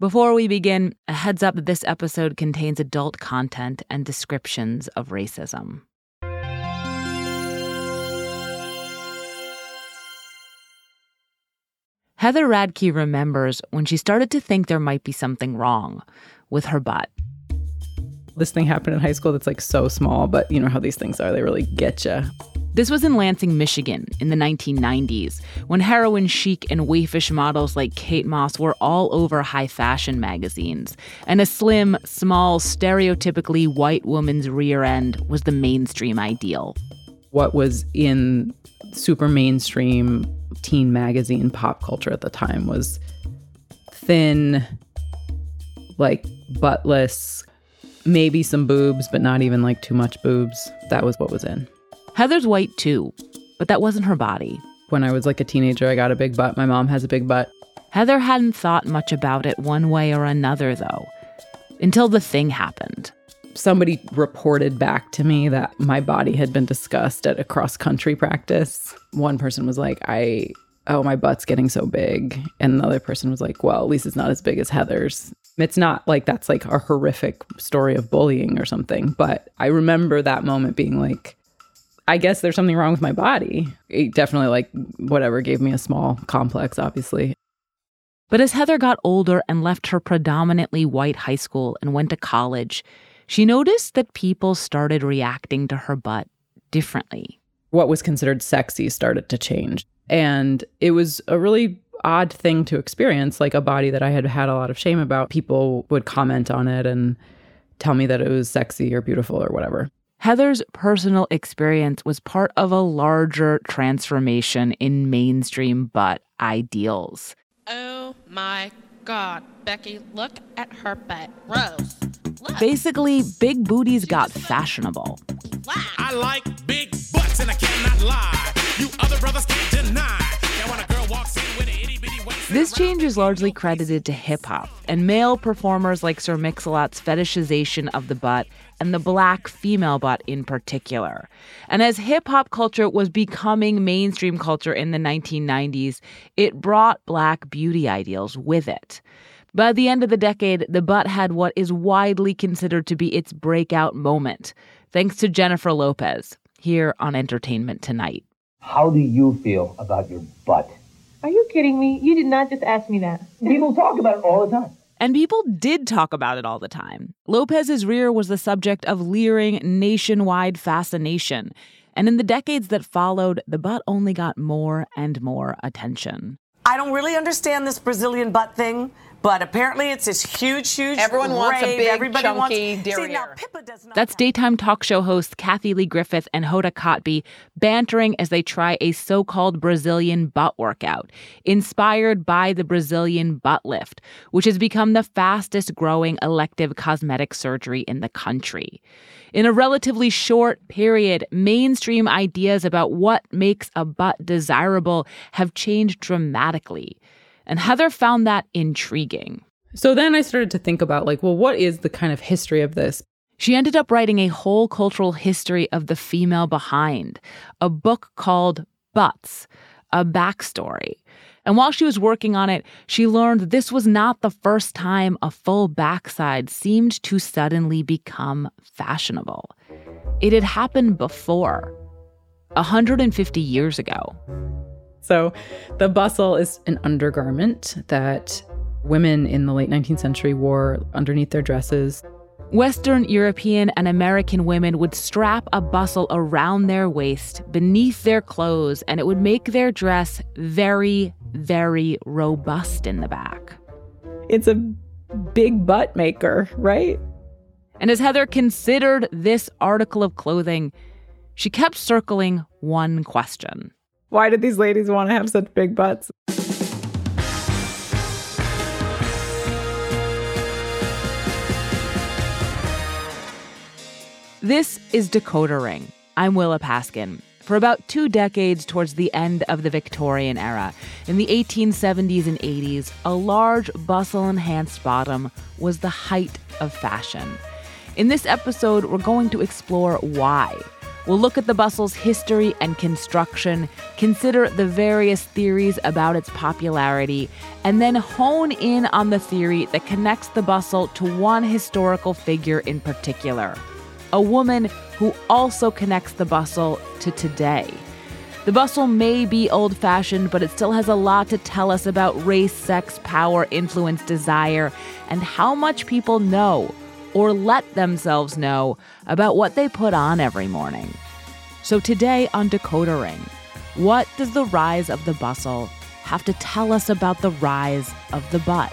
Before we begin, a heads up that this episode contains adult content and descriptions of racism. Heather Radke remembers when she started to think there might be something wrong with her butt. This thing happened in high school that's like so small, but you know how these things are, they really get you. This was in Lansing, Michigan in the 1990s, when heroin chic and waifish models like Kate Moss were all over high fashion magazines, and a slim, small, stereotypically white woman's rear end was the mainstream ideal. What was in super mainstream teen magazine pop culture at the time was thin, like buttless, maybe some boobs, but not even like too much boobs. That was what was in. Heather's white too, but that wasn't her body. When I was like a teenager, I got a big butt. My mom has a big butt. Heather hadn't thought much about it one way or another, though, until the thing happened. Somebody reported back to me that my body had been discussed at a cross country practice. One person was like, I, oh, my butt's getting so big. And the other person was like, well, at least it's not as big as Heather's. It's not like that's like a horrific story of bullying or something. But I remember that moment being like, I guess there's something wrong with my body. It definitely, like, whatever, gave me a small complex, obviously. But as Heather got older and left her predominantly white high school and went to college, she noticed that people started reacting to her butt differently. What was considered sexy started to change. And it was a really odd thing to experience, like a body that I had had a lot of shame about. People would comment on it and tell me that it was sexy or beautiful or whatever. Heather's personal experience was part of a larger transformation in mainstream butt ideals. Oh my God, Becky, look at her butt. Rose. Look. Basically, big booties got fashionable. I like big butts and I cannot lie. You other brothers can't deny. Now when a girl walks in with an itty bitty waist. This change is largely credited to hip hop and male performers like Sir Mix-a-Lot's fetishization of the butt and the black female butt in particular. And as hip hop culture was becoming mainstream culture in the 1990s, it brought black beauty ideals with it. By the end of the decade, the butt had what is widely considered to be its breakout moment, thanks to Jennifer Lopez, here on Entertainment Tonight. How do you feel about your butt? Are you kidding me? You did not just ask me that. People talk about it all the time. And people did talk about it all the time. Lopez's rear was the subject of leering nationwide fascination. And in the decades that followed, the butt only got more and more attention. I don't really understand this Brazilian butt thing. But apparently, it's this huge, huge. Everyone wants a big, Everybody chunky wants, derriere. See, now, Pippa does not That's daytime talk show hosts Kathie Lee Gifford and Hoda Kotb bantering as they try a so called Brazilian butt workout, inspired by the Brazilian butt lift, which has become the fastest growing elective cosmetic surgery in the country. In a relatively short period, mainstream ideas about what makes a butt desirable have changed dramatically. And Heather found that intriguing. So then I started to think about, like, well, what is the kind of history of this? She ended up writing a whole cultural history of the female behind, a book called Butts, a backstory. And while she was working on it, she learned this was not the first time a full backside seemed to suddenly become fashionable. It had happened before, 150 years ago. So the bustle is an undergarment that women in the late 19th century wore underneath their dresses. Western European and American women would strap a bustle around their waist beneath their clothes, and it would make their dress very, very robust in the back. It's a big butt maker, right? And as Heather considered this article of clothing, she kept circling one question Why did these ladies want to have such big butts? This is Decoder Ring. I'm Willa Paskin. For about two decades towards the end of the Victorian era, in the 1870s and 80s, a large bustle enhanced bottom was the height of fashion. In this episode, we're going to explore why. We'll look at the bustle's history and construction, consider the various theories about its popularity, and then hone in on the theory that connects the bustle to one historical figure in particular a woman who also connects the bustle to today. The bustle may be old fashioned, but it still has a lot to tell us about race, sex, power, influence, desire, and how much people know or let themselves know about what they put on every morning. So today on Decoder Ring, what does the rise of the bustle have to tell us about the rise of the butt?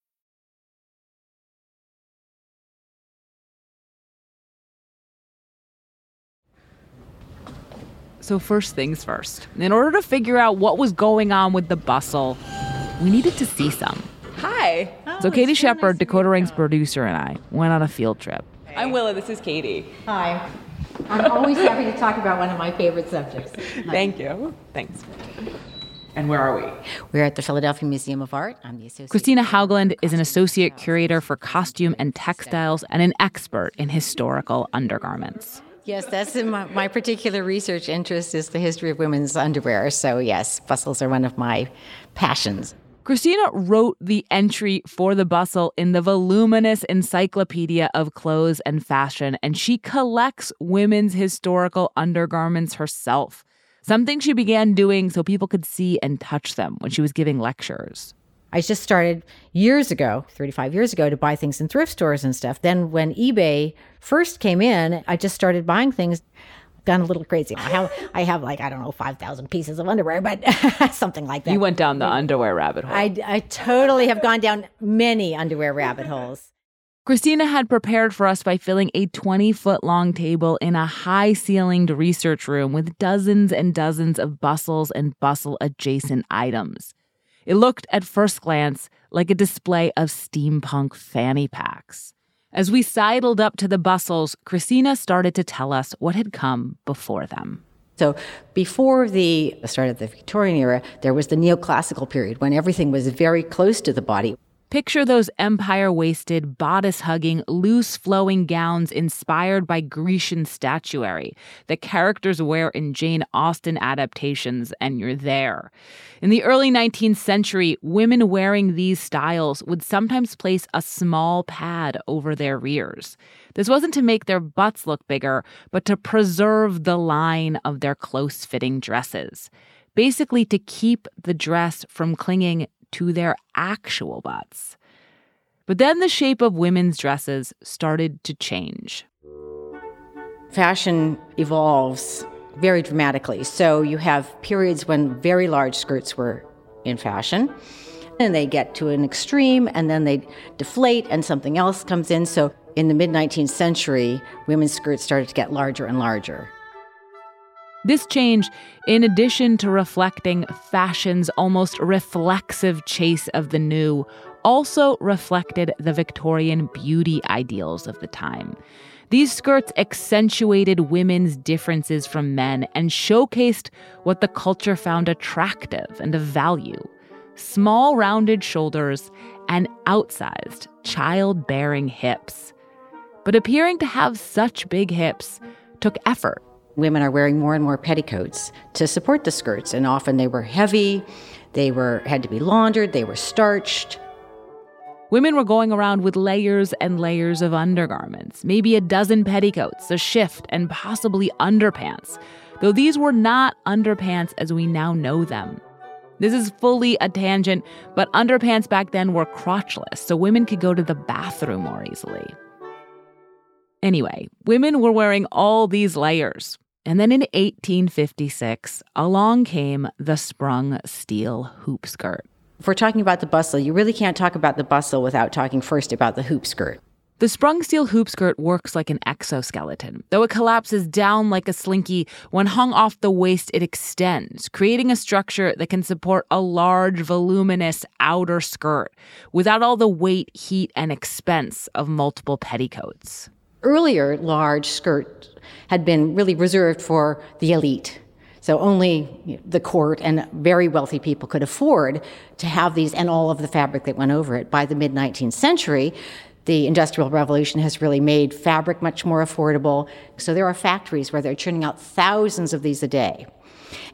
So, first things first, in order to figure out what was going on with the bustle, we needed to see some. Hi. Oh, so, Katie Shepherd, Decoder Ring's producer, and I went on a field trip. I'm Willa. This is Katie. Hi. I'm always happy to talk about one of my favorite subjects. Thank you. Thanks. And where are we? We're at the Philadelphia Museum of Art. I'm the associate. Kristina Haughland is an associate curator for costume and textiles and an expert in historical undergarments. Yes, that's my, my particular research interest is the history of women's underwear. So yes, bustles are one of my passions. Kristina wrote the entry for the bustle in the voluminous Encyclopedia of Clothes and Fashion, and she collects women's historical undergarments herself, something she began doing so people could see and touch them when she was giving lectures. I just started years ago, 35 years ago, to buy things in thrift stores and stuff. Then when eBay first came in, I just started buying things. Gone a little crazy. I have, I have like I don't know, five thousand pieces of underwear, but something like that. You went down the underwear rabbit hole. I, I totally have gone down many underwear rabbit holes. Kristina had prepared for us by filling a 20 foot long table in a high ceilinged research room with dozens and dozens of bustles and bustle adjacent items. It looked at first glance like a display of steampunk fanny packs. As we sidled up to the bustles, Kristina started to tell us what had come before them. So before the start of the Victorian era, there was the neoclassical period when everything was very close to the body. Picture those empire waisted, bodice hugging, loose flowing gowns inspired by Grecian statuary that characters wear in Jane Austen adaptations, and you're there. In the early 19th century, women wearing these styles would sometimes place a small pad over their rears. This wasn't to make their butts look bigger, but to preserve the line of their close fitting dresses. Basically, to keep the dress from clinging to their actual butts. But then the shape of women's dresses started to change. Fashion evolves very dramatically. So you have periods when very large skirts were in fashion, and they get to an extreme, and then they deflate, and something else comes in. So in the mid 19th century, women's skirts started to get larger and larger. This change, in addition to reflecting fashion's almost reflexive chase of the new, also reflected the Victorian beauty ideals of the time. These skirts accentuated women's differences from men and showcased what the culture found attractive and of value small, rounded shoulders and outsized, childbearing hips. But appearing to have such big hips took effort. Women are wearing more and more petticoats to support the skirts, and often they were heavy, they were had to be laundered, they were starched. Women were going around with layers and layers of undergarments, maybe a dozen petticoats, a shift, and possibly underpants, though these were not underpants as we now know them. This is fully a tangent, but underpants back then were crotchless, so women could go to the bathroom more easily. Anyway, women were wearing all these layers. And then in 1856, along came the sprung steel hoop skirt. If we're talking about the bustle, you really can't talk about the bustle without talking first about the hoop skirt. The sprung steel hoop skirt works like an exoskeleton. Though it collapses down like a slinky, when hung off the waist, it extends, creating a structure that can support a large, voluminous outer skirt without all the weight, heat, and expense of multiple petticoats. Earlier, large skirts had been really reserved for the elite. So only the court and very wealthy people could afford to have these and all of the fabric that went over it. By the mid 19th century, the Industrial Revolution has really made fabric much more affordable. So there are factories where they're churning out thousands of these a day.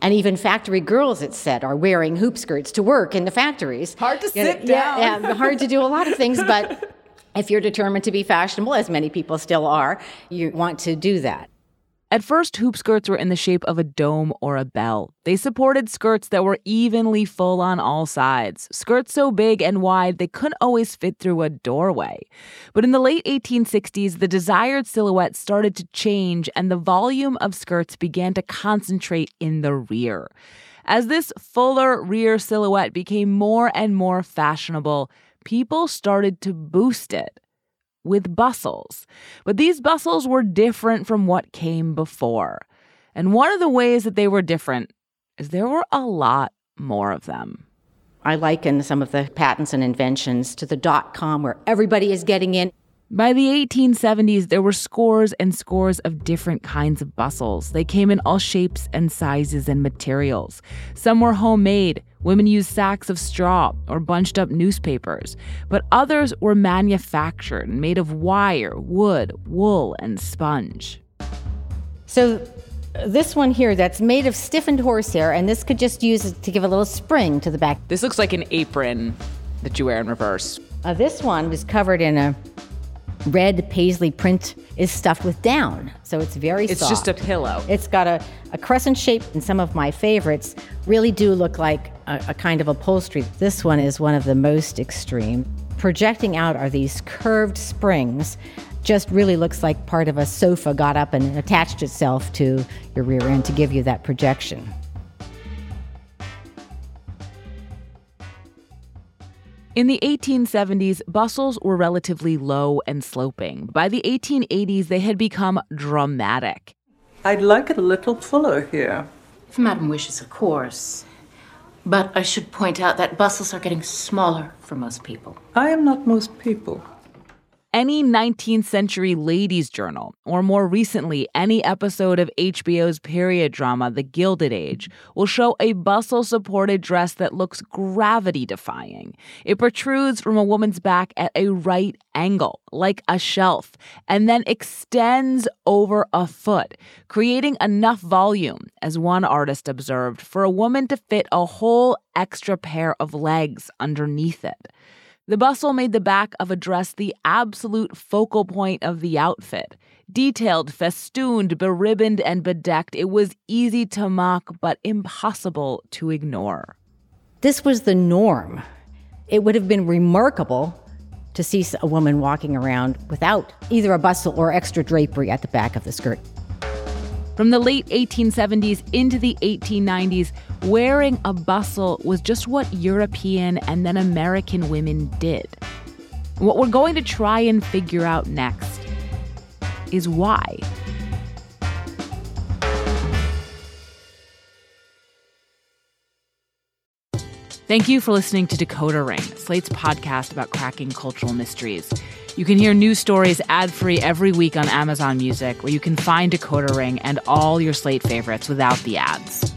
And even factory girls, it said, are wearing hoop skirts to work in the factories. Hard to You know, sit down. Yeah, yeah, hard to do a lot of things, but if you're determined to be fashionable, as many people still are, you want to do that. At first, hoop skirts were in the shape of a dome or a bell. They supported skirts that were evenly full on all sides, skirts so big and wide they couldn't always fit through a doorway. But in the late 1860s, the desired silhouette started to change and the volume of skirts began to concentrate in the rear. As this fuller rear silhouette became more and more fashionable, people started to boost it with bustles. But these bustles were different from what came before. And one of the ways that they were different is there were a lot more of them. I liken some of the patents and inventions to the dot com where everybody is getting in. By the 1870s, there were scores and scores of different kinds of bustles. They came in all shapes and sizes and materials. Some were homemade. Women used sacks of straw or bunched up newspapers. But others were manufactured and made of wire, wood, wool, and sponge. So this one here that's made of stiffened horsehair, and this could just use it to give a little spring to the back. This looks like an apron that you wear in reverse. Uh, this one was covered in a red paisley print, is stuffed with down, so it's very soft. It's soft. just a pillow. It's got a, a crescent shape, and some of my favorites really do look like a, a kind of upholstery. This one is one of the most extreme. Projecting out are these curved springs. Just really looks like part of a sofa got up and attached itself to your rear end to give you that projection. In the 1870s, bustles were relatively low and sloping. By the 1880s, they had become dramatic. I'd like it a little fuller here. If Madam wishes, of course. But I should point out that bustles are getting smaller for most people. I am not most people. Any 19th century ladies' journal, or more recently, any episode of HBO's period drama, The Gilded Age, will show a bustle supported dress that looks gravity defying. It protrudes from a woman's back at a right angle, like a shelf, and then extends over a foot, creating enough volume, as one artist observed, for a woman to fit a whole extra pair of legs underneath it. The bustle made the back of a dress the absolute focal point of the outfit. Detailed, festooned, beribboned, and bedecked, it was easy to mock but impossible to ignore. This was the norm. It would have been remarkable to see a woman walking around without either a bustle or extra drapery at the back of the skirt. From the late 1870s into the 1890s, wearing a bustle was just what European and then American women did. What we're going to try and figure out next is why. Thank you for listening to Decoder Ring, Slate's podcast about cracking cultural mysteries. You can hear new stories ad free every week on Amazon Music, where you can find Decoder Ring and all your Slate favorites without the ads.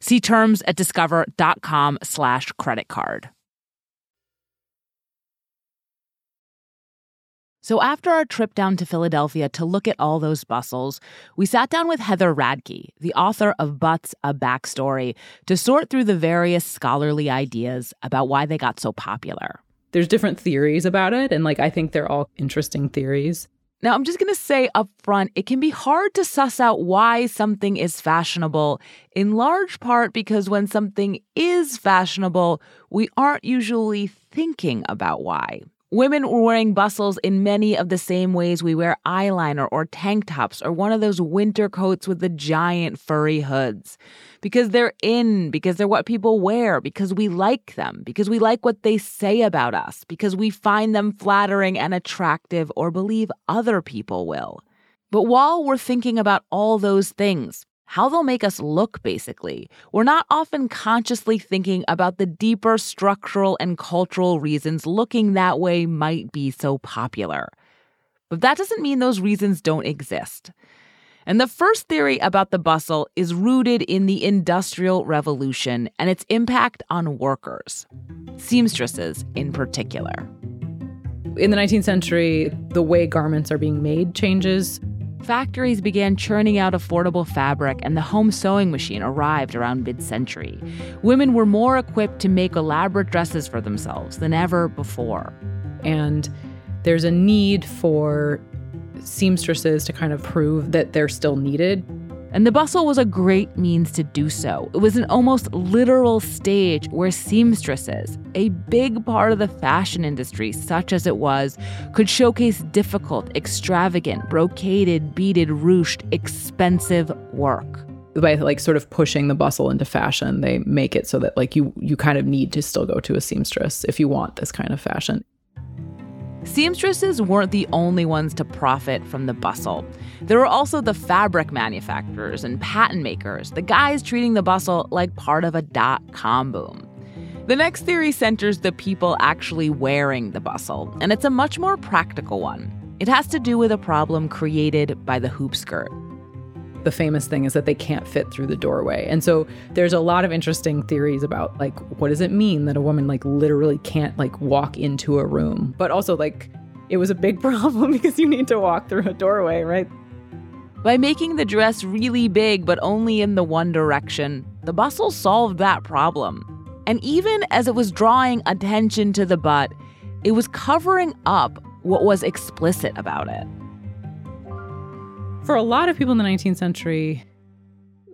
See terms at discover.com slash credit card. So after our trip down to Philadelphia to look at all those bustles, we sat down with Heather Radke, the author of Butts, A Backstory, to sort through the various scholarly ideas about why they got so popular. There's different theories about it, and like I think they're all interesting theories. Now, I'm just going to say up front, it can be hard to suss out why something is fashionable, in large part because when something is fashionable, we aren't usually thinking about why. Women were wearing bustles in many of the same ways we wear eyeliner or tank tops or one of those winter coats with the giant furry hoods. Because they're in, because they're what people wear, because we like them, because we like what they say about us, because we find them flattering and attractive or believe other people will. But while we're thinking about all those things, how they'll make us look, basically. We're not often consciously thinking about the deeper structural and cultural reasons looking that way might be so popular. But that doesn't mean those reasons don't exist. And the first theory about the bustle is rooted in the Industrial Revolution and its impact on workers, seamstresses in particular. In the 19th century, the way garments are being made changes factories began churning out affordable fabric and the home sewing machine arrived around mid century. Women were more equipped to make elaborate dresses for themselves than ever before. And there's a need for seamstresses to kind of prove that they're still needed and the bustle was a great means to do so. It was an almost literal stage where seamstresses, a big part of the fashion industry, such as it was, could showcase difficult, extravagant, brocaded, beaded, ruched, expensive work by like sort of pushing the bustle into fashion they make it so that like you you kind of need to still go to a seamstress if you want this kind of fashion Seamstresses weren't the only ones to profit from the bustle. There were also the fabric manufacturers and patent makers, the guys treating the bustle like part of a dot com boom. The next theory centers the people actually wearing the bustle, and it's a much more practical one. It has to do with a problem created by the hoop skirt the famous thing is that they can't fit through the doorway. And so there's a lot of interesting theories about like what does it mean that a woman like literally can't like walk into a room. But also like it was a big problem because you need to walk through a doorway, right? By making the dress really big but only in the one direction, the bustle solved that problem. And even as it was drawing attention to the butt, it was covering up what was explicit about it for a lot of people in the 19th century,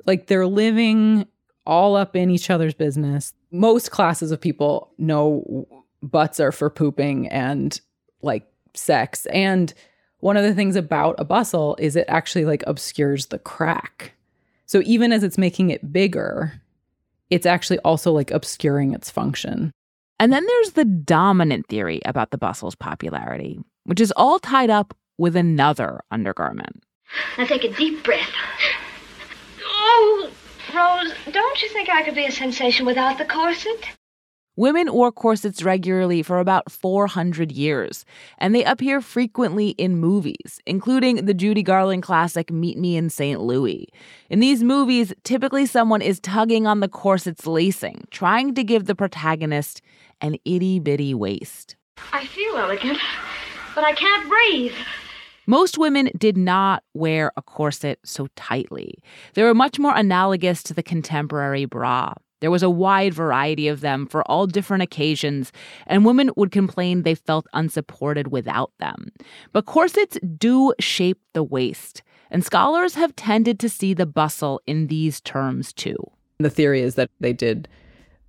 like they're living all up in each other's business. Most classes of people know butts are for pooping and like sex. And one of the things about a bustle is it actually like obscures the crack. So even as it's making it bigger, it's actually also like obscuring its function. And then there's the dominant theory about the bustle's popularity, which is all tied up with another undergarment. Now take a deep breath. Oh, Rose, don't you think I could be a sensation without the corset? Women wore corsets regularly for about 400 years, and they appear frequently in movies, including the Judy Garland classic Meet Me in St. Louis. In these movies, typically someone is tugging on the corset's lacing, trying to give the protagonist an itty bitty waist. I feel elegant, but I can't breathe. Most women did not wear a corset so tightly. They were much more analogous to the contemporary bra. There was a wide variety of them for all different occasions, and women would complain they felt unsupported without them. But corsets do shape the waist, and scholars have tended to see the bustle in these terms too. The theory is that they did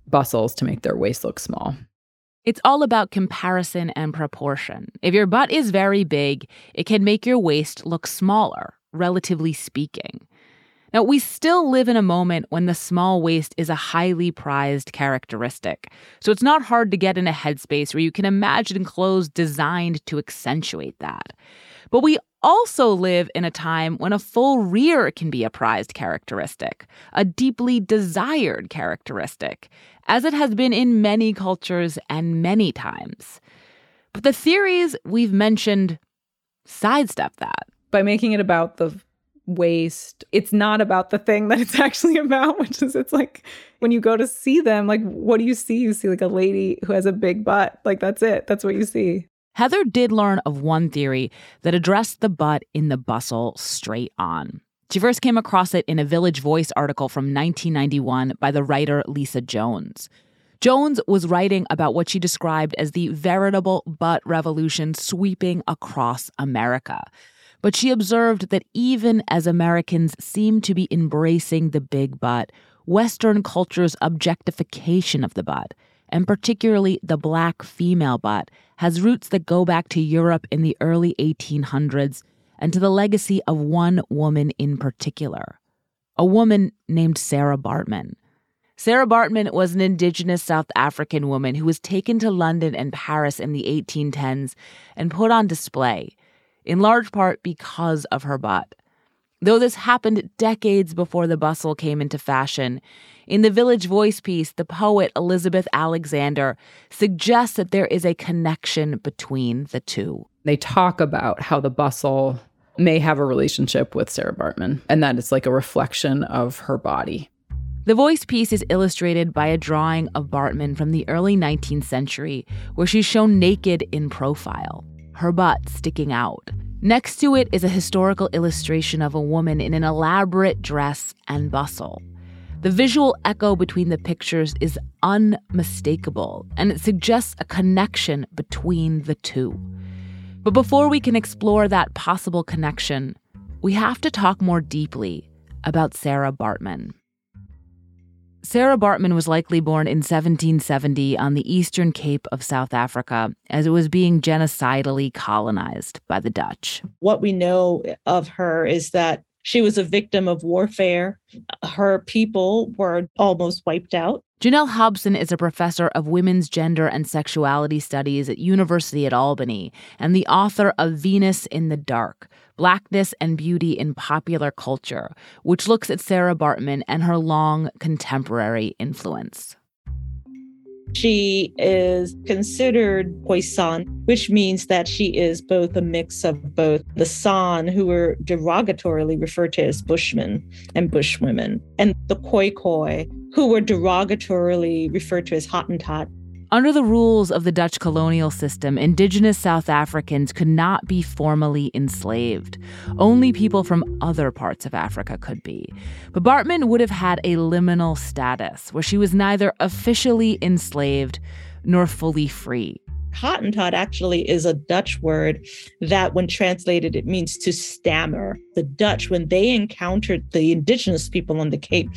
bustles to make their waist look small. It's all about comparison and proportion. If your butt is very big, it can make your waist look smaller, relatively speaking. Now, we still live in a moment when the small waist is a highly prized characteristic. So it's not hard to get in a headspace where you can imagine clothes designed to accentuate that. But we also live in a time when a full rear can be a prized characteristic, a deeply desired characteristic, as it has been in many cultures and many times. But the theories we've mentioned sidestep that. By making it about the waist. It's not about the thing that it's actually about, which is it's like when you go to see them, like what do you see? You see like a lady who has a big butt. Like that's it. That's what you see. Heather did learn of one theory that addressed the butt in the bustle straight on. She first came across it in a Village Voice article from 1991 by the writer Lisa Jones. Jones was writing about what she described as the veritable butt revolution sweeping across America. But she observed that even as Americans seem to be embracing the big butt, Western culture's objectification of the butt, and particularly the black female butt, has roots that go back to Europe in the early 1800s and to the legacy of one woman in particular, a woman named Sarah Baartman. Sarah Baartman was an indigenous South African woman who was taken to London and Paris in the 1810s and put on display, in large part because of her butt. Though this happened decades before the bustle came into fashion, in the Village Voice piece, the poet Elizabeth Alexander suggests that there is a connection between the two. They talk about how the bustle may have a relationship with Sarah Baartman and that it's like a reflection of her body. The voice piece is illustrated by a drawing of Baartman from the early 19th century, where she's shown naked in profile, her butt sticking out. Next to it is a historical illustration of a woman in an elaborate dress and bustle. The visual echo between the pictures is unmistakable, and it suggests a connection between the two. But before we can explore that possible connection, we have to talk more deeply about Sarah Baartman. Sarah Baartman was likely born in 1770 on the eastern Cape of South Africa as it was being genocidally colonized by the Dutch. What we know of her is that she was a victim of warfare. Her people were almost wiped out. Janell Hobson is a professor of women's gender and sexuality studies at University at Albany and the author of Venus in the Dark: Blackness and Beauty in Popular Culture, which looks at Sarah Baartman and her long contemporary influence. She is considered Khoisan, which means that she is both a mix of both the San, who were derogatorily referred to as Bushmen and Bushwomen, and the Khoi Khoi, who were derogatorily referred to as Hottentot. Under the rules of the Dutch colonial system, indigenous South Africans could not be formally enslaved. Only people from other parts of Africa could be. But Baartman would have had a liminal status where she was neither officially enslaved nor fully free. Hottentot actually is a Dutch word that, when translated, it means to stammer. The Dutch, when they encountered the indigenous people on the Cape,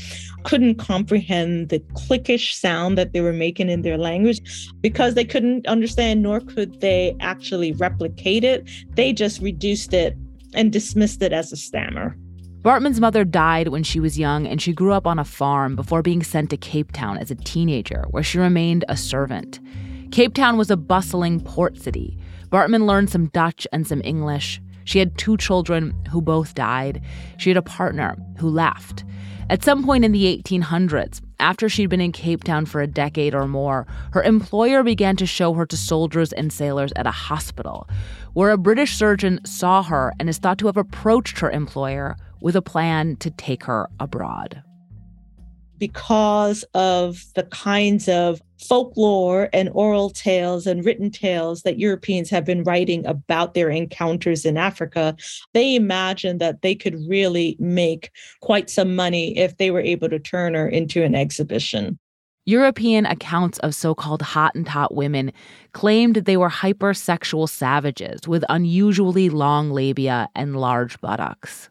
couldn't comprehend the cliquish sound that they were making in their language because they couldn't understand, nor could they actually replicate it. They just reduced it and dismissed it as a stammer. Baartman's mother died when she was young, and she grew up on a farm before being sent to Cape Town as a teenager, where she remained a servant. Cape Town was a bustling port city. Baartman learned some Dutch and some English. She had two children who both died. She had a partner who left. At some point in the 1800s, after she'd been in Cape Town for a decade or more, her employer began to show her to soldiers and sailors at a hospital, where a British surgeon saw her and is thought to have approached her employer with a plan to take her abroad because of the kinds of folklore and oral tales and written tales that Europeans have been writing about their encounters in Africa, they imagined that they could really make quite some money if they were able to turn her into an exhibition. European accounts of so called Hottentot women claimed they were hypersexual savages with unusually long labia and large buttocks.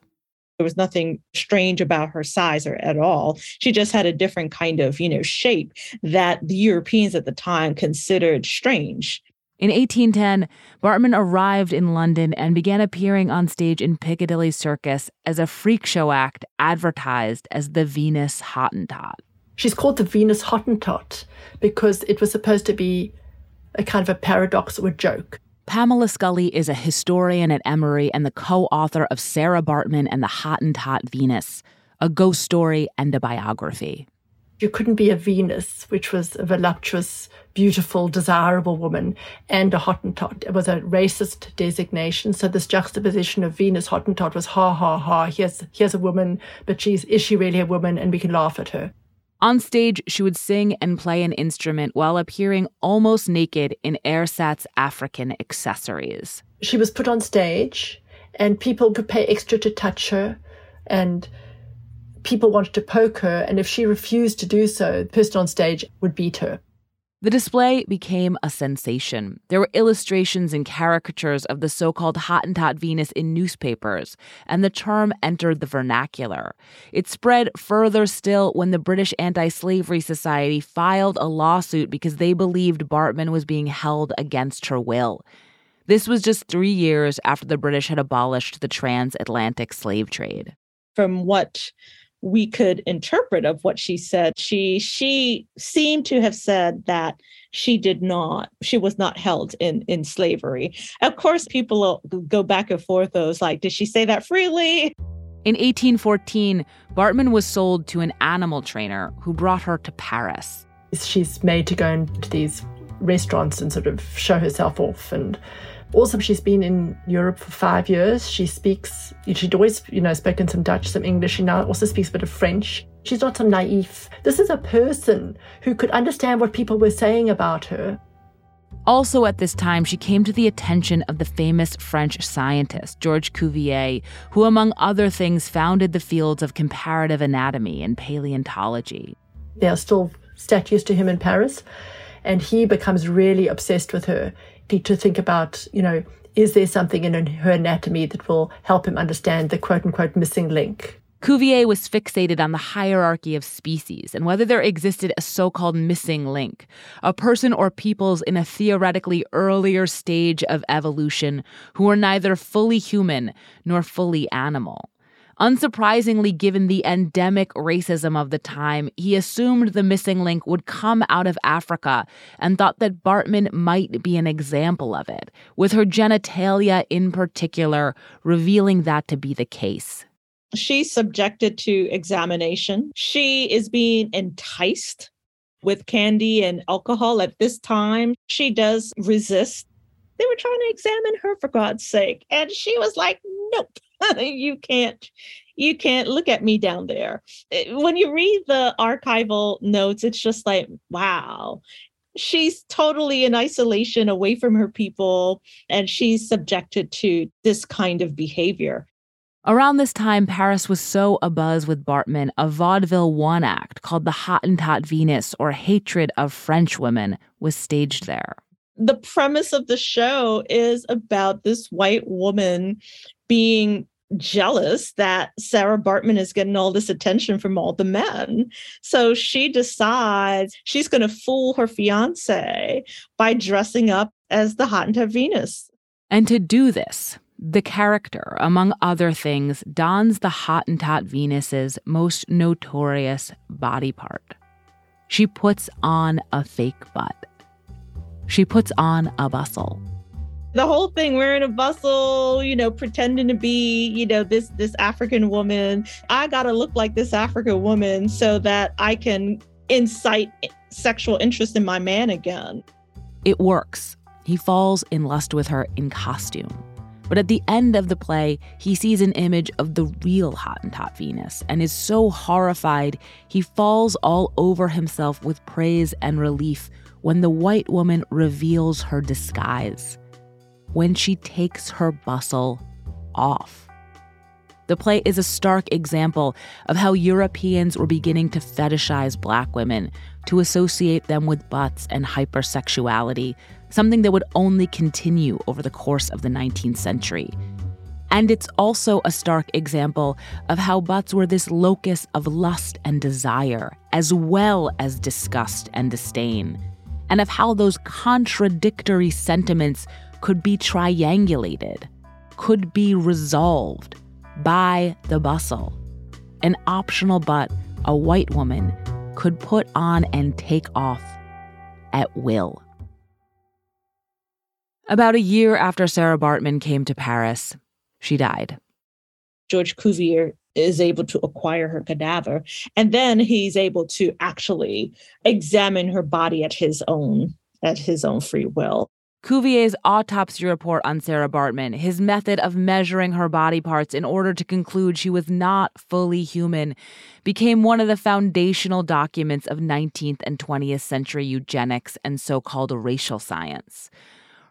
There was nothing strange about her size or at all. She just had a different kind of, you know, shape that the Europeans at the time considered strange. In 1810, Baartman arrived in London and began appearing on stage in Piccadilly Circus as a freak show act advertised as the Venus Hottentot. She's called the Venus Hottentot because it was supposed to be a kind of a paradox or a joke. Pamela Scully is a historian at Emory and the co author of Sarah Baartman and the Hottentot Venus, a ghost story and a biography. You couldn't be a Venus, which was a voluptuous, beautiful, desirable woman, and a Hottentot. It was a racist designation. So this juxtaposition of Venus Hottentot was ha ha ha. Here's here's a woman, but she's is she really a woman? And we can laugh at her. On stage, she would sing and play an instrument while appearing almost naked in Airsat's African accessories. She was put on stage, and people could pay extra to touch her, and people wanted to poke her. And if she refused to do so, the person on stage would beat her. The display became a sensation. There were illustrations and caricatures of the so called Hottentot Venus in newspapers, and the term entered the vernacular. It spread further still when the British Anti Slavery Society filed a lawsuit because they believed Baartman was being held against her will. This was just three years after the British had abolished the transatlantic slave trade. From what we could interpret of what she said. She she seemed to have said that she did not she was not held in in slavery. Of course people go back and forth those like did she say that freely? In 1814 baartman was sold to an animal trainer who brought her to paris. She's made to go into these restaurants and sort of show herself off and also, she's been in Europe for five years. She speaks, she'd always, you know, spoken some Dutch, some English. She now also speaks a bit of French. She's not some naive. This is a person who could understand what people were saying about her. Also, at this time, she came to the attention of the famous French scientist, Georges Cuvier, who, among other things, founded the fields of comparative anatomy and paleontology. There are still statues to him in Paris, and he becomes really obsessed with her to think about, you know, is there something in her anatomy that will help him understand the quote unquote missing link? Cuvier was fixated on the hierarchy of species and whether there existed a so called missing link, a person or peoples in a theoretically earlier stage of evolution who were neither fully human nor fully animal. Unsurprisingly, given the endemic racism of the time, he assumed the missing link would come out of Africa and thought that Baartman might be an example of it, with her genitalia in particular revealing that to be the case. She's subjected to examination. She is being enticed with candy and alcohol at this time. She does resist. They were trying to examine her for God's sake. And she was like, nope. you can't you can't look at me down there. Eh, when you read the archival notes, it's just like, wow. She's totally in isolation away from her people, and she's subjected to this kind of behavior. Around this time, Paris was so abuzz with Baartman, a vaudeville one act called The Hottentot Venus or Hatred of French Women was staged there. The premise of the show is about this white woman being jealous that Sarah Baartman is getting all this attention from all the men. So she decides she's going to fool her fiance by dressing up as the Hottentot Venus. And to do this, the character, among other things, dons the Hottentot Venus's most notorious body part. She puts on a fake butt. She puts on a bustle the whole thing wearing a bustle you know pretending to be you know this this african woman. I gotta look like this african woman so that i can incite sexual interest in my man again. It works. He falls in lust with her in costume. But at the end of the play, he sees an image of the real Hottentot Venus and is so horrified he falls all over himself with praise and relief when the white woman reveals her disguise when she takes her bustle off. The play is a stark example of how Europeans were beginning to fetishize black women, to associate them with butts and hypersexuality, something that would only continue over the course of the 19th century. And it's also a stark example of how butts were this locus of lust and desire, as well as disgust and disdain, and of how those contradictory sentiments could be triangulated, could be resolved by the bustle. An optional butt a white woman could put on and take off at will. About a year after Sarah Baartman came to Paris, she died. George Cuvier is able to acquire her cadaver. And then he's able to actually examine her body at his own at his own free will. Cuvier's autopsy report on Sarah Baartman, his method of measuring her body parts in order to conclude she was not fully human, became one of the foundational documents of 19th and 20th century eugenics and so called racial science.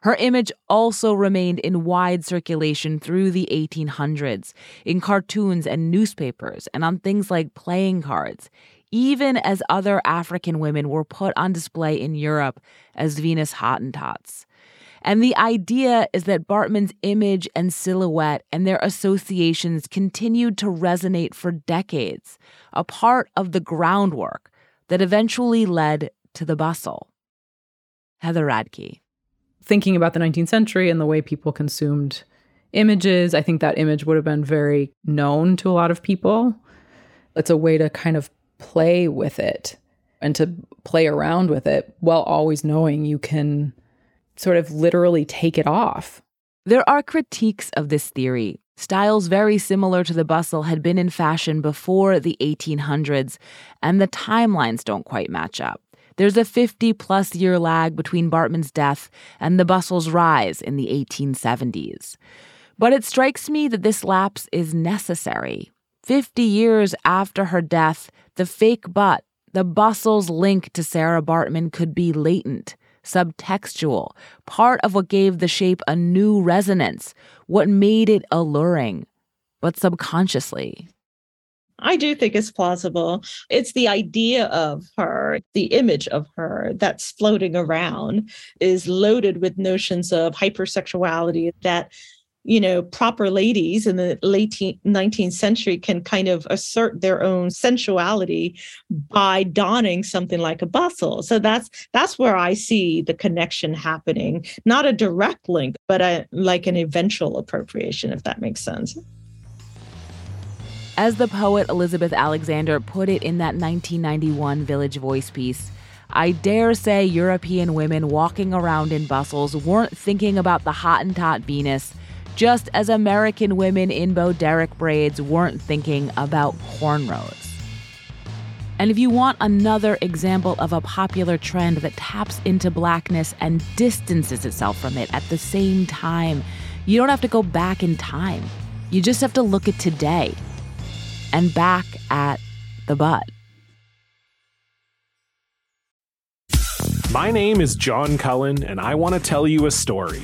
Her image also remained in wide circulation through the 1800s, in cartoons and newspapers, and on things like playing cards, even as other African women were put on display in Europe as Venus Hottentots. And the idea is that Baartman's image and silhouette and their associations continued to resonate for decades, a part of the groundwork that eventually led to the bustle. Heather Radke. Thinking about the 19th century and the way people consumed images, I think that image would have been very known to a lot of people. It's a way to kind of play with it and to play around with it while always knowing you can sort of literally take it off. There are critiques of this theory. Styles very similar to the bustle had been in fashion before the 1800s, and the timelines don't quite match up. There's a 50 plus year lag between Baartman's death and the bustle's rise in the 1870s. But it strikes me that this lapse is necessary. 50 years after her death, the fake butt, the bustle's link to Sarah Baartman could be latent subtextual, part of what gave the shape a new resonance, what made it alluring, but subconsciously. I do think it's plausible. It's the idea of her, the image of her that's floating around is loaded with notions of hypersexuality that you know, proper ladies in the late 19th century can kind of assert their own sensuality by donning something like a bustle. So that's that's where I see the connection happening, not a direct link, but a, like an eventual appropriation, if that makes sense. As the poet Elizabeth Alexander put it in that 1991 Village Voice piece, I dare say European women walking around in bustles weren't thinking about the Hottentot Venus just as American women in Bo Derek braids weren't thinking about cornrows. And if you want another example of a popular trend that taps into blackness and distances itself from it at the same time, you don't have to go back in time. You just have to look at today and back at the butt. My name is John Cullen, and I want to tell you a story.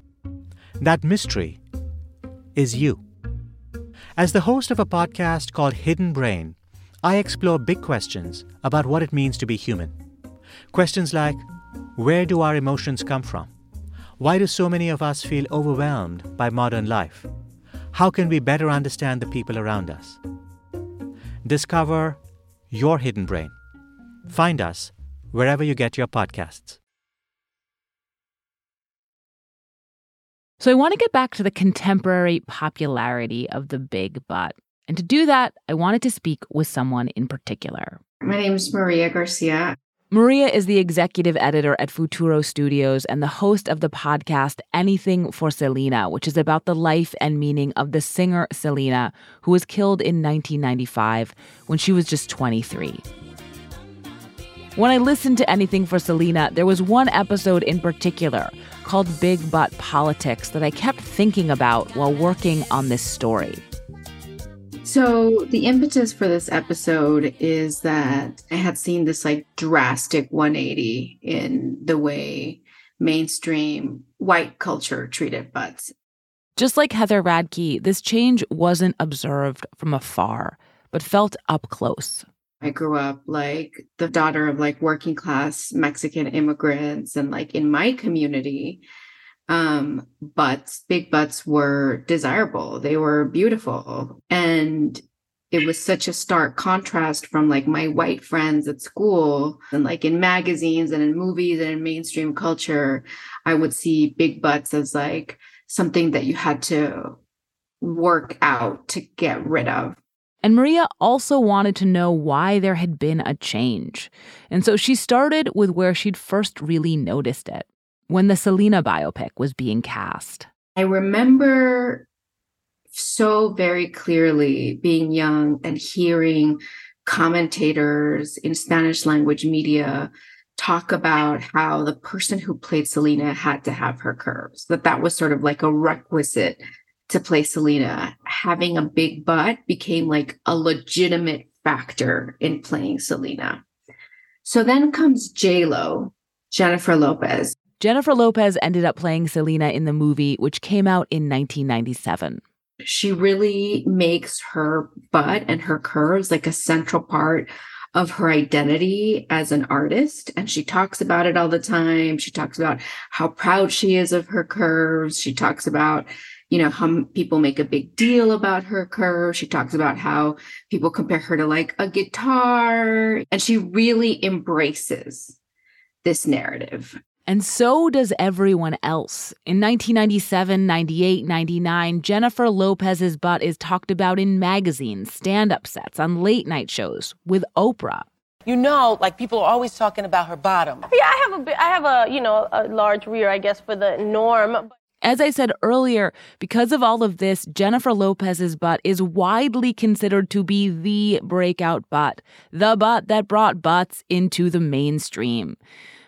That mystery is you. As the host of a podcast called Hidden Brain, I explore big questions about what it means to be human. Questions like where do our emotions come from? Why do so many of us feel overwhelmed by modern life? How can we better understand the people around us? Discover your hidden brain. Find us wherever you get your podcasts. So I want to get back to the contemporary popularity of the big butt. And to do that, I wanted to speak with someone in particular. My name is Maria Garcia. Maria is the executive editor at Futuro Studios and the host of the podcast Anything for Selena, which is about the life and meaning of the singer Selena, who was killed in 1995 when she was just 23. When I listened to Anything for Selena, there was one episode in particular called Big Butt Politics that I kept thinking about while working on this story. So, the impetus for this episode is that I had seen this like drastic 180 in the way mainstream white culture treated butts. Just like Heather Radke, this change wasn't observed from afar, but felt up close. I grew up like the daughter of like working class Mexican immigrants and like in my community um butts big butts were desirable. They were beautiful. And it was such a stark contrast from like my white friends at school and like in magazines and in movies and in mainstream culture i would see big butts as like something that you had to work out to get rid of and Maria also wanted to know why there had been a change. And so she started with where she'd first really noticed it when the Selena biopic was being cast. I remember so very clearly being young and hearing commentators in Spanish language media talk about how the person who played Selena had to have her curves, that that was sort of like a requisite to play Selena. Having a big butt became like a legitimate factor in playing Selena. So then comes J Lo, Jennifer Lopez. Jennifer Lopez ended up playing Selena in the movie, which came out in 1997. She really makes her butt and her curves like a central part of her identity as an artist. And she talks about it all the time. She talks about how proud she is of her curves. She talks about, you know, how people make a big deal about her curves. She talks about how people compare her to like a guitar. And she really embraces this narrative. And so does everyone else. In 1997, 98, 99, Jennifer Lopez's butt is talked about in magazines, stand up sets, on late night shows with Oprah. You know, like people are always talking about her bottom. Yeah, I have a, I have a, you know, a large rear, I guess, for the norm. As I said earlier, because of all of this, Jennifer Lopez's butt is widely considered to be the breakout butt, the butt that brought butts into the mainstream.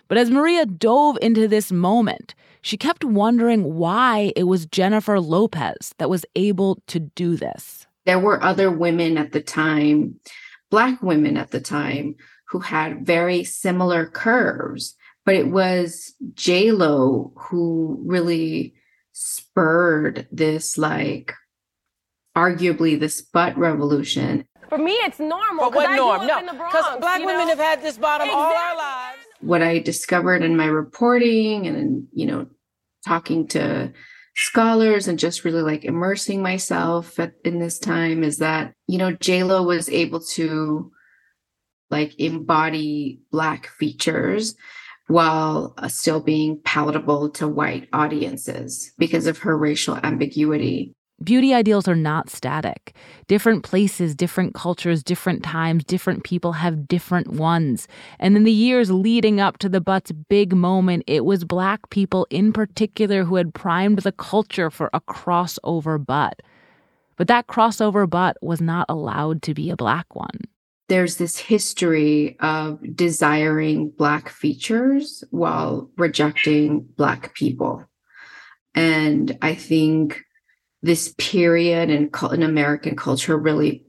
But as Maria dove into this moment, she kept wondering why it was Jennifer Lopez that was able to do this. There were other women at the time, Black women at the time, who had very similar curves, but it was J Lo who really spurred this, like, arguably this butt revolution. For me, it's normal. But what I norm? No, up in the Bronx, because black women know? have had this bottom all our lives. what I discovered in my reporting and you know talking to scholars and just really like immersing myself at, in this time is that you know Lo was able to like embody black features while uh, still being palatable to white audiences because of her racial ambiguity. Beauty ideals are not static. Different places, different cultures, different times, different people have different ones. And in the years leading up to the butt's big moment, it was Black people in particular who had primed the culture for a crossover butt. But that crossover butt was not allowed to be a Black one. There's this history of desiring Black features while rejecting Black people. And I think this period in, in American culture really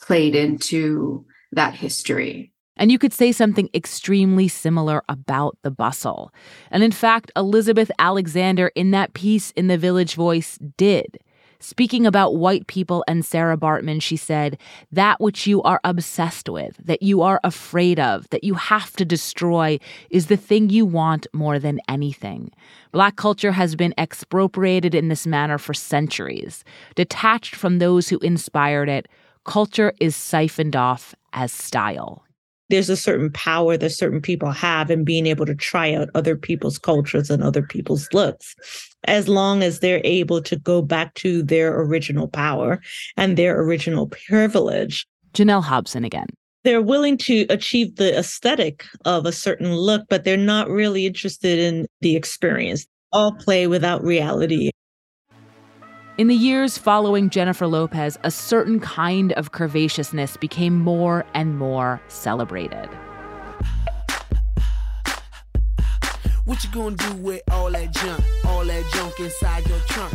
played into that history. And you could say something extremely similar about the bustle. And in fact, Elizabeth Alexander in that piece in the Village Voice did. Speaking about white people and Sarah Baartman, she said, That which you are obsessed with, that you are afraid of, that you have to destroy, is the thing you want more than anything. Black culture has been expropriated in this manner for centuries. Detached from those who inspired it, culture is siphoned off as style there's a certain power that certain people have in being able to try out other people's cultures and other people's looks as long as they're able to go back to their original power and their original privilege. Janell Hobson again. They're willing to achieve the aesthetic of a certain look but they're not really interested in the experience. All play without reality in the years following Jennifer Lopez, a certain kind of curvaceousness became more and more celebrated. What you gonna do with all that junk, all that junk inside your trunk?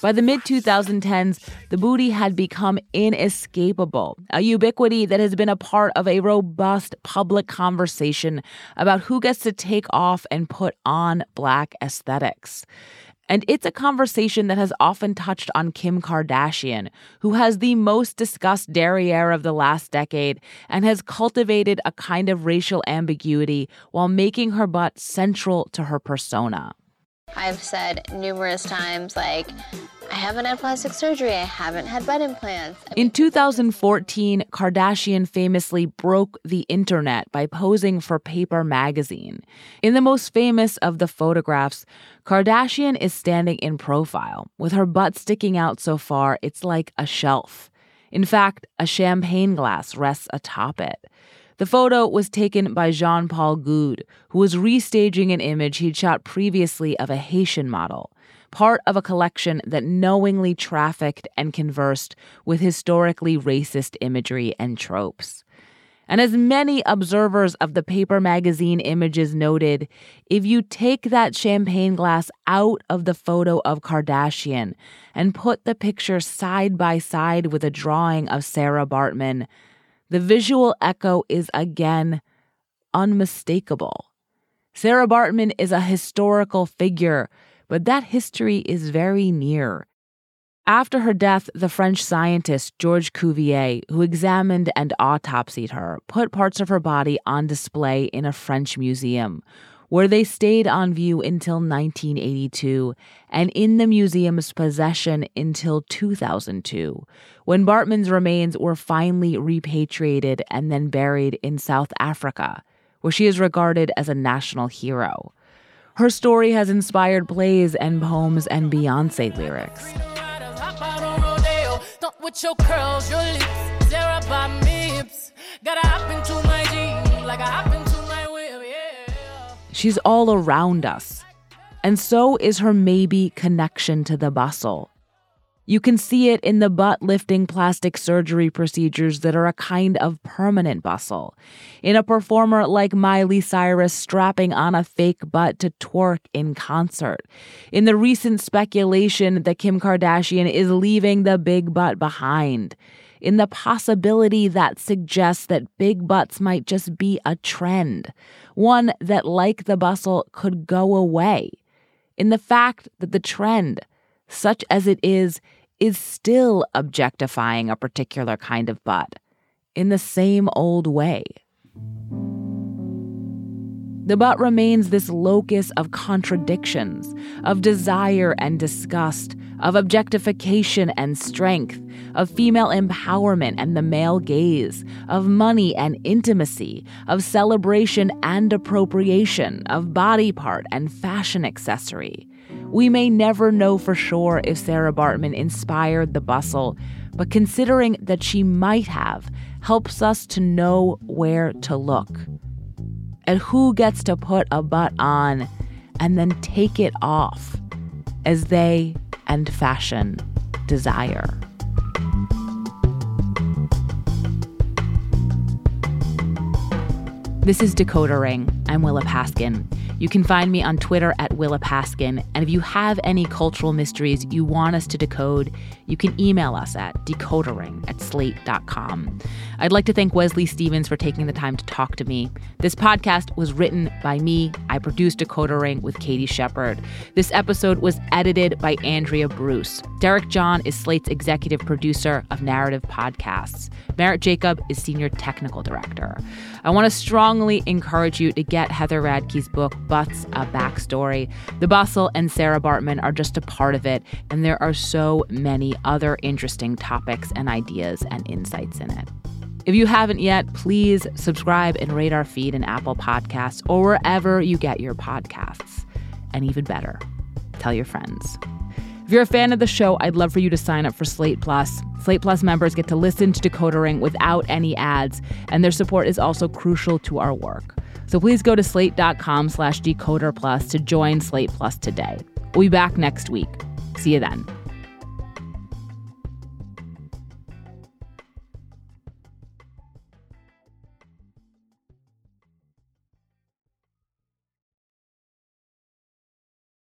By the mid 2010s, the booty had become inescapable, a ubiquity that has been a part of a robust public conversation about who gets to take off and put on Black aesthetics. And it's a conversation that has often touched on Kim Kardashian, who has the most discussed derriere of the last decade and has cultivated a kind of racial ambiguity while making her butt central to her persona. I've said numerous times, like, I haven't had plastic surgery, I haven't had butt implants. In 2014, Kardashian famously broke the internet by posing for Paper magazine. In the most famous of the photographs, Kardashian is standing in profile, with her butt sticking out so far it's like a shelf. In fact, a champagne glass rests atop it. The photo was taken by Jean Paul Goude, who was restaging an image he'd shot previously of a Haitian model, part of a collection that knowingly trafficked and conversed with historically racist imagery and tropes. And as many observers of the paper magazine images noted, if you take that champagne glass out of the photo of Kardashian and put the picture side by side with a drawing of Sarah Baartman, the visual echo is again unmistakable. Sarah Baartman is a historical figure, but that history is very near. After her death, the French scientist Georges Cuvier, who examined and autopsied her, put parts of her body on display in a French museum, where they stayed on view until 1982 and in the museum's possession until 2002, when Baartman's remains were finally repatriated and then buried in South Africa, where she is regarded as a national hero. Her story has inspired plays and poems and Beyonce lyrics. Curls, lips, Sarah She's all around us. And so is her maybe connection to the bustle. You can see it in the butt lifting plastic surgery procedures that are a kind of permanent bustle. In a performer like Miley Cyrus strapping on a fake butt to twerk in concert. In the recent speculation that Kim Kardashian is leaving the big butt behind. In the possibility that suggests that big butts might just be a trend, one that, like the bustle, could go away. In the fact that the trend, such as it is, is still objectifying a particular kind of butt in the same old way. The butt remains this locus of contradictions, of desire and disgust, of objectification and strength, of female empowerment and the male gaze, of money and intimacy, of celebration and appropriation, of body part and fashion accessory. We may never know for sure if Sarah Baartman inspired the bustle, but considering that she might have helps us to know where to look. At who gets to put a butt on and then take it off as they and fashion desire. This is Decoder Ring. I'm Willa Paskin. You can find me on Twitter at Willa Paskin. And if you have any cultural mysteries you want us to decode, you can email us at decodering at slate.com. I'd like to thank Wesley Stevens for taking the time to talk to me. This podcast was written by me. I produced Decoder Ring with Katie Shepherd. This episode was edited by Andrea Bruce. Derek John is Slate's executive producer of narrative podcasts. Merritt Jacob is senior technical director. I want to strongly encourage you to get Heather Radke's book, Butts, A Backstory. The Bustle and Sarah Baartman are just a part of it, and there are so many other interesting topics and ideas and insights in it. If you haven't yet, please subscribe and rate our feed in Apple Podcasts or wherever you get your podcasts. And even better, tell your friends. If you're a fan of the show, I'd love for you to sign up for Slate Plus. Slate Plus members get to listen to Decoder Ring without any ads, and their support is also crucial to our work. So please go to slate.com slash decoder plus to join Slate Plus today. We'll be back next week. See you then.